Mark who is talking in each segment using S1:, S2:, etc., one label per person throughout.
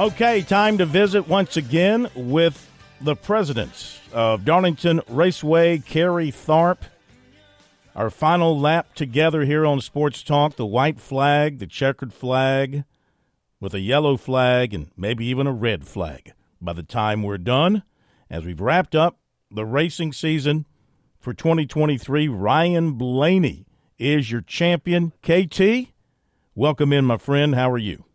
S1: Okay, time to visit once again with the presidents of Darlington Raceway, Kerry Tharp. Our final lap together here on Sports Talk the white flag, the checkered flag, with a yellow flag, and maybe even a red flag. By the time we're done, as we've wrapped up the racing season for 2023, Ryan Blaney is your champion. KT, welcome in, my friend. How are you?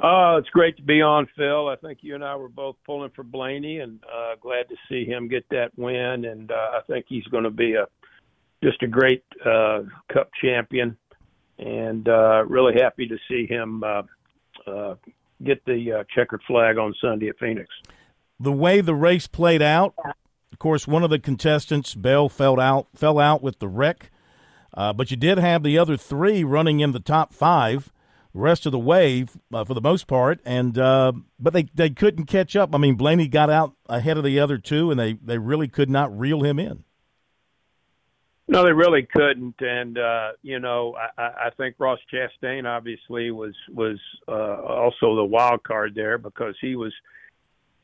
S2: Oh, it's great to be on, Phil. I think you and I were both pulling for Blaney, and uh, glad to see him get that win. And uh, I think he's going to be a just a great uh, Cup champion, and uh, really happy to see him uh, uh, get the uh, checkered flag on Sunday at Phoenix.
S1: The way the race played out, of course, one of the contestants, Bell, fell out fell out with the wreck, uh, but you did have the other three running in the top five rest of the way uh, for the most part, and uh, but they they couldn't catch up. I mean, Blaney got out ahead of the other two, and they they really could not reel him in.
S2: No, they really couldn't, and uh, you know, I, I think Ross Chastain obviously was was uh, also the wild card there because he was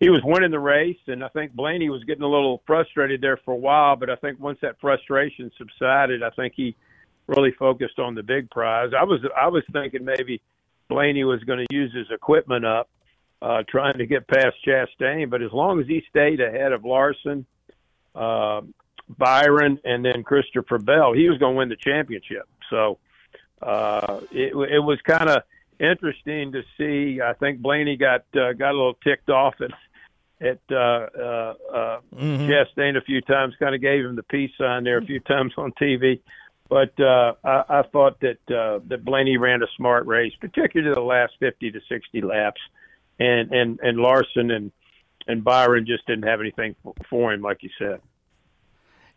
S2: he was winning the race, and I think Blaney was getting a little frustrated there for a while. But I think once that frustration subsided, I think he really focused on the big prize. I was I was thinking maybe Blaney was going to use his equipment up, uh, trying to get past Chastain, but as long as he stayed ahead of Larson. Uh, Byron and then Christopher Bell, he was going to win the championship. So uh, it, it was kind of interesting to see. I think Blaney got uh, got a little ticked off at at uh, uh, uh, mm-hmm. Chastain a few times. Kind of gave him the peace sign there a few times on TV. But uh, I, I thought that uh, that Blaney ran a smart race, particularly the last 50 to 60 laps, and and and Larson and and Byron just didn't have anything for him, like you said.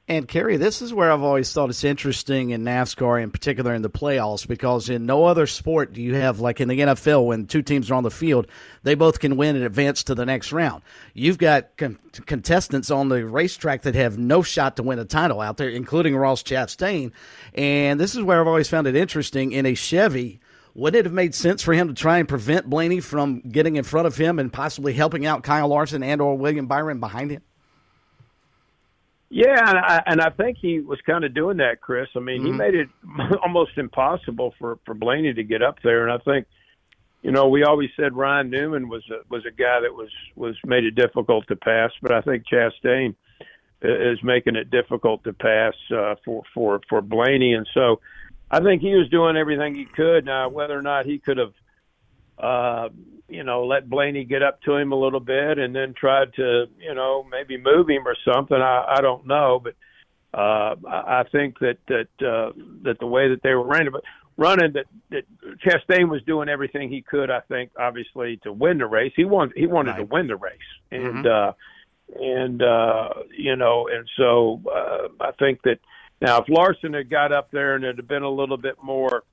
S3: And Kerry, this is where I've always thought it's interesting in NASCAR, in particular in the playoffs, because in no other sport do you have, like in the NFL, when two teams are on the field, they both can win and advance to the next round. You've got con- contestants on the racetrack that have no shot to win a title out there, including Ross Chastain. And this is where I've always found it interesting in a Chevy. Would it have made sense for him to try and prevent Blaney from getting in front of him and possibly helping out Kyle Larson and or William Byron behind him?
S2: Yeah, and I, and I think he was kind of doing that, Chris. I mean, mm-hmm. he made it almost impossible for for Blaney to get up there, and I think, you know, we always said Ryan Newman was a, was a guy that was was made it difficult to pass, but I think Chastain is making it difficult to pass uh, for for for Blaney, and so I think he was doing everything he could. Now, whether or not he could have uh, you know, let Blaney get up to him a little bit and then tried to, you know, maybe move him or something. I, I don't know, but uh, I think that that uh, that the way that they were running, but running that that Chastain was doing everything he could. I think, obviously, to win the race. He wanted he wanted right. to win the race, and mm-hmm. uh, and uh, you know, and so uh, I think that now if Larson had got up there and it had been a little bit more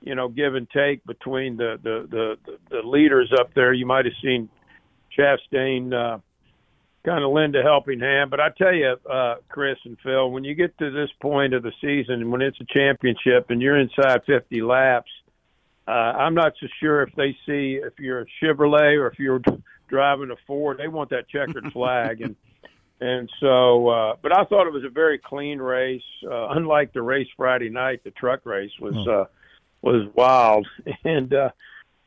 S2: you know, give and take between the the the, the leaders up there. You might have seen Chastain uh, kind of lend a helping hand. But I tell you, uh, Chris and Phil, when you get to this point of the season, when it's a championship and you're inside 50 laps, uh, I'm not so sure if they see if you're a Chevrolet or if you're driving a Ford, they want that checkered flag and. And so, uh, but I thought it was a very clean race. Uh, unlike the race Friday night, the truck race was uh, was wild. And uh,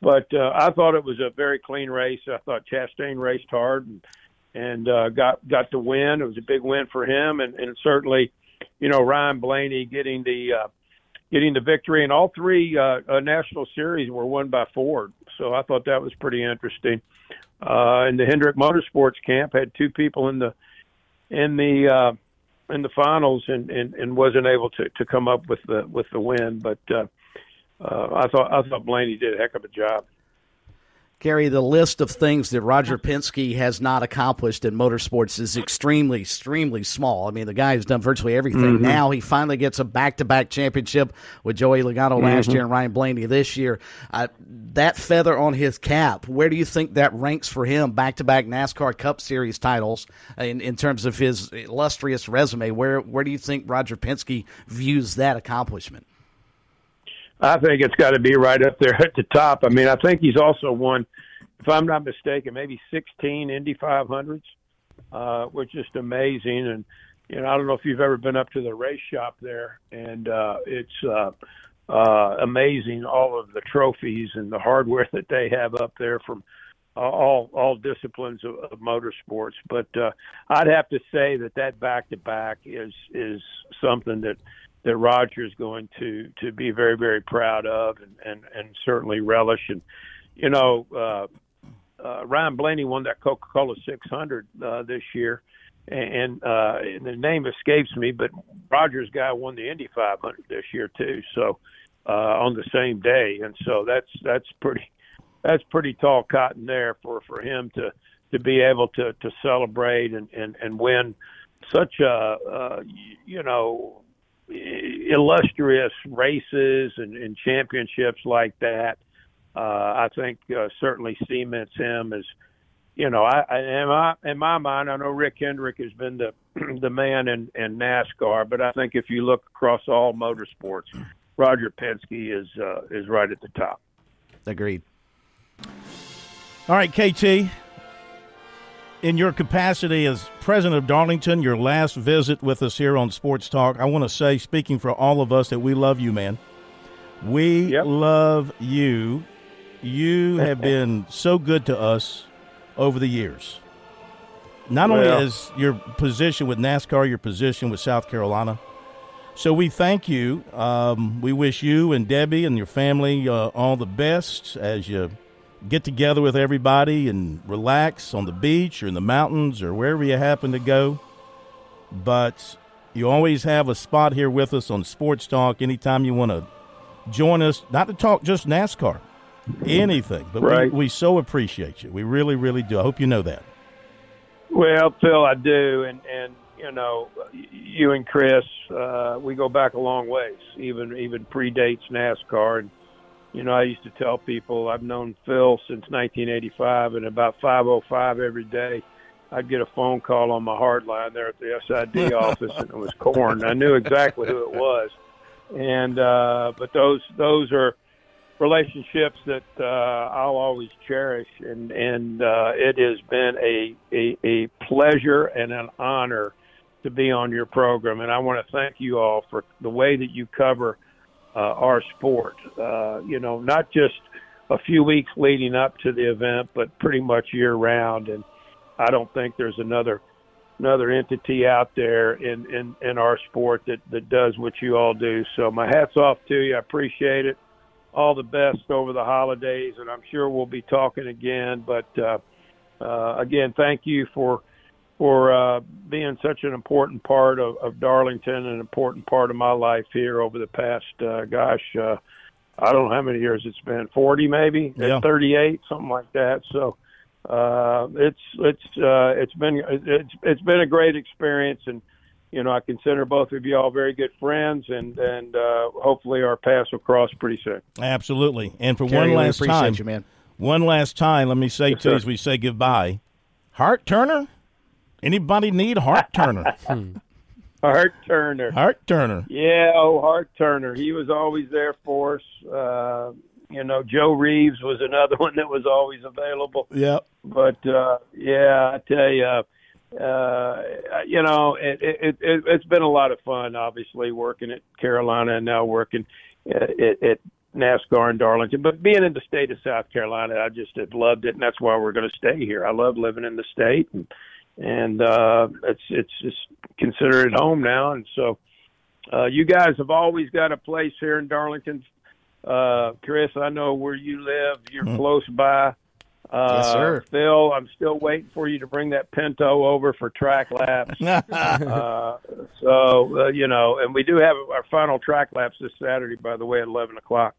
S2: but uh, I thought it was a very clean race. I thought Chastain raced hard and and uh, got got the win. It was a big win for him, and, and certainly, you know, Ryan Blaney getting the uh, getting the victory. And all three uh, uh, national series were won by Ford. So I thought that was pretty interesting. Uh, and the Hendrick Motorsports camp had two people in the in the uh, in the finals and, and, and wasn't able to, to come up with the with the win. But uh, uh, I thought I thought Blaney did a heck of a job.
S3: Gary, the list of things that Roger Penske has not accomplished in motorsports is extremely, extremely small. I mean, the guy has done virtually everything. Mm-hmm. Now he finally gets a back-to-back championship with Joey Logano mm-hmm. last year and Ryan Blaney this year. Uh, that feather on his cap, where do you think that ranks for him? Back-to-back NASCAR Cup Series titles in, in terms of his illustrious resume. Where where do you think Roger Penske views that accomplishment?
S2: I think it's got to be right up there at the top. I mean, I think he's also won if I'm not mistaken, maybe 16 Indy 500s, uh, which is amazing. And you know, I don't know if you've ever been up to the race shop there, and uh, it's uh, uh, amazing all of the trophies and the hardware that they have up there from all all disciplines of, of motorsports. But uh, I'd have to say that that back to back is is something that that Roger is going to to be very very proud of and and, and certainly relish. And you know, uh, uh, Ryan Blaney won that Coca Cola 600 uh, this year. And uh, the name escapes me, but Rogers guy won the Indy 500 this year too. So uh, on the same day, and so that's that's pretty that's pretty tall cotton there for for him to to be able to to celebrate and and and win such a uh, you know illustrious races and, and championships like that. Uh, I think uh, certainly cements him as you know. I, I in my in my mind, I know Rick Hendrick has been the the man in, in NASCAR, but I think if you look across all motorsports, Roger Penske is uh, is right at the top.
S3: Agreed.
S1: All right, KT. In your capacity as president of Darlington, your last visit with us here on Sports Talk, I want to say, speaking for all of us, that we love you, man. We
S2: Yep.
S1: love you. You have been so good to us over the years. Not only is your position with NASCAR, your position with South Carolina. So we thank you. Um, we wish you and Debbie and your family uh, all the best as you get together with everybody and relax on the beach or in the mountains or wherever you happen to go. But you always have a spot here with us on Sports Talk anytime you want to join us, not to talk just NASCAR, anything. But
S2: Right.
S1: we, we so appreciate you. We really, really do. I hope you know that.
S2: Well, Phil, I do, and and you know, you and Chris, uh, we go back a long ways, even even predates NASCAR. And you know, I used to tell people I've known Phil since 1985, and about 5:05 every day, I'd get a phone call on my hard line there at the SID office, and it was Corn. I knew exactly who it was, and uh, but those those are relationships that uh, I'll always cherish, and and uh, it has been a, a a pleasure and an honor to be on your program, and I want to thank you all for the way that you cover uh, our sport. Uh, you know, not just a few weeks leading up to the event, but pretty much year round. And I don't think there's another another entity out there in, in, in our sport that, that does what you all do. So my hats off to you. I appreciate it. All the best over the holidays, and I'm sure we'll be talking again. But uh, uh, again, thank you for for uh, being such an important part of, of Darlington, an important part of my life here over the past, uh, gosh, uh, I don't know how many years it's been, 40 maybe,
S1: Yeah.
S2: 38, something like that. So uh, it's it's uh, it's been it's it's been a great experience, and you know I consider both of you all very good friends, and and uh, hopefully our paths will cross pretty soon.
S1: Absolutely. And for
S3: Kerry,
S1: one last
S3: appreciate
S1: time,
S3: you, man.
S1: one last time, let me say
S2: Yes,
S1: to you
S2: sir.
S1: as we say goodbye, Hart Turner. Anybody need Hart Turner?
S2: Hart Turner.
S1: Hart Turner.
S2: Yeah, oh, Hart Turner. He was always there for us. Uh, you know, Joe Reeves was another one that was always available.
S1: Yeah.
S2: But uh, yeah, I tell you, uh, you know, it, it, it, it's been a lot of fun. Obviously, working at Carolina and now working at, at, at NASCAR in Darlington. But being in the state of South Carolina, I just have loved it, and that's why we're going to stay here. I love living in the state, and and uh, it's it's just consider it home now. And so, uh, you guys have always got a place here in Darlington. Uh, Chris, I know where you live. You're close by. Uh,
S3: Yes, sir.
S2: Phil, I'm still waiting for you to bring that Pinto over for track laps. uh, so uh, you know, and we do have our final track laps this Saturday, by the way, at 11 o'clock.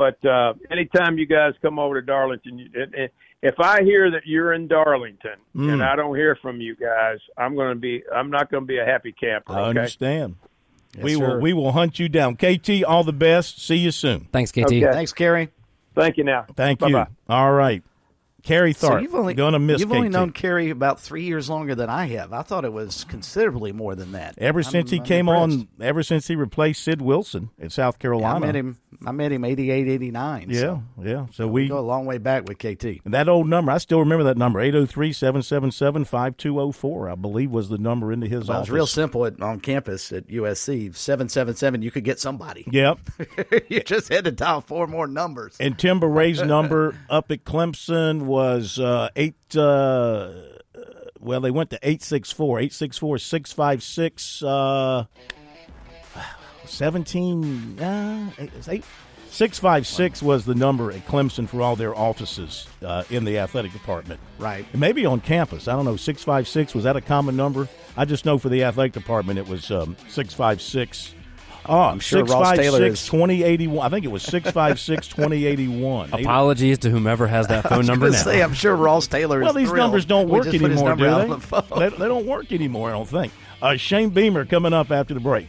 S2: But uh, anytime you guys come over to Darlington, you- it, it, if I hear that you're in Darlington
S1: Mm.
S2: and I don't hear from you guys, I'm going to be I'm not going to be a happy camper.
S1: I
S2: Okay.
S1: understand. we
S3: sir.
S1: will we will hunt you down. KT, all the best. See you soon.
S4: Thanks, KT.
S2: Okay.
S3: Thanks, Kerry.
S2: Thank you. Now.
S1: Thank
S2: Bye-bye.
S1: you. All right. Kerry
S3: So you've only
S1: gonna miss
S3: you've
S1: KT.
S3: only known Kerry about three years longer than I have. I thought it was considerably more than that.
S1: ever
S3: I'm-
S1: since he
S3: I'm
S1: came
S3: impressed.
S1: on, ever since he replaced Sid Wilson at South Carolina.
S3: I met him I met him 88, 89.
S1: Yeah,
S3: so
S1: yeah. So we,
S3: we go a long way back with KT.
S1: that old number, I still remember that number 803 777 5204, I believe was the number into his
S3: Well, it was real simple at, on campus at USC. 777, you could get somebody.
S1: Yep.
S3: you just had to dial four more numbers.
S1: And Tim Bourret's number up at Clemson was uh, 8. Uh, well, they went to 864. 864 656 uh, 17. Uh, eight, eight, 656 was the number at Clemson for all their offices uh, in the athletic department.
S3: Right.
S1: And maybe on campus. I don't know. 656, was that a common number? I just know for the athletic department it was um, 656. Oh, I'm
S3: sure Ross Taylor is-
S1: 2081. I think it was 656 2081.
S4: Apologies to whomever has that phone number now.
S3: say, I'm sure Ross Taylor
S1: Well, these
S3: thrilled.
S1: numbers don't
S3: We
S1: work
S3: just put his
S1: anymore, do they?
S3: the
S1: they? They don't work anymore, I don't think. Uh, Shane Beamer coming up after the break.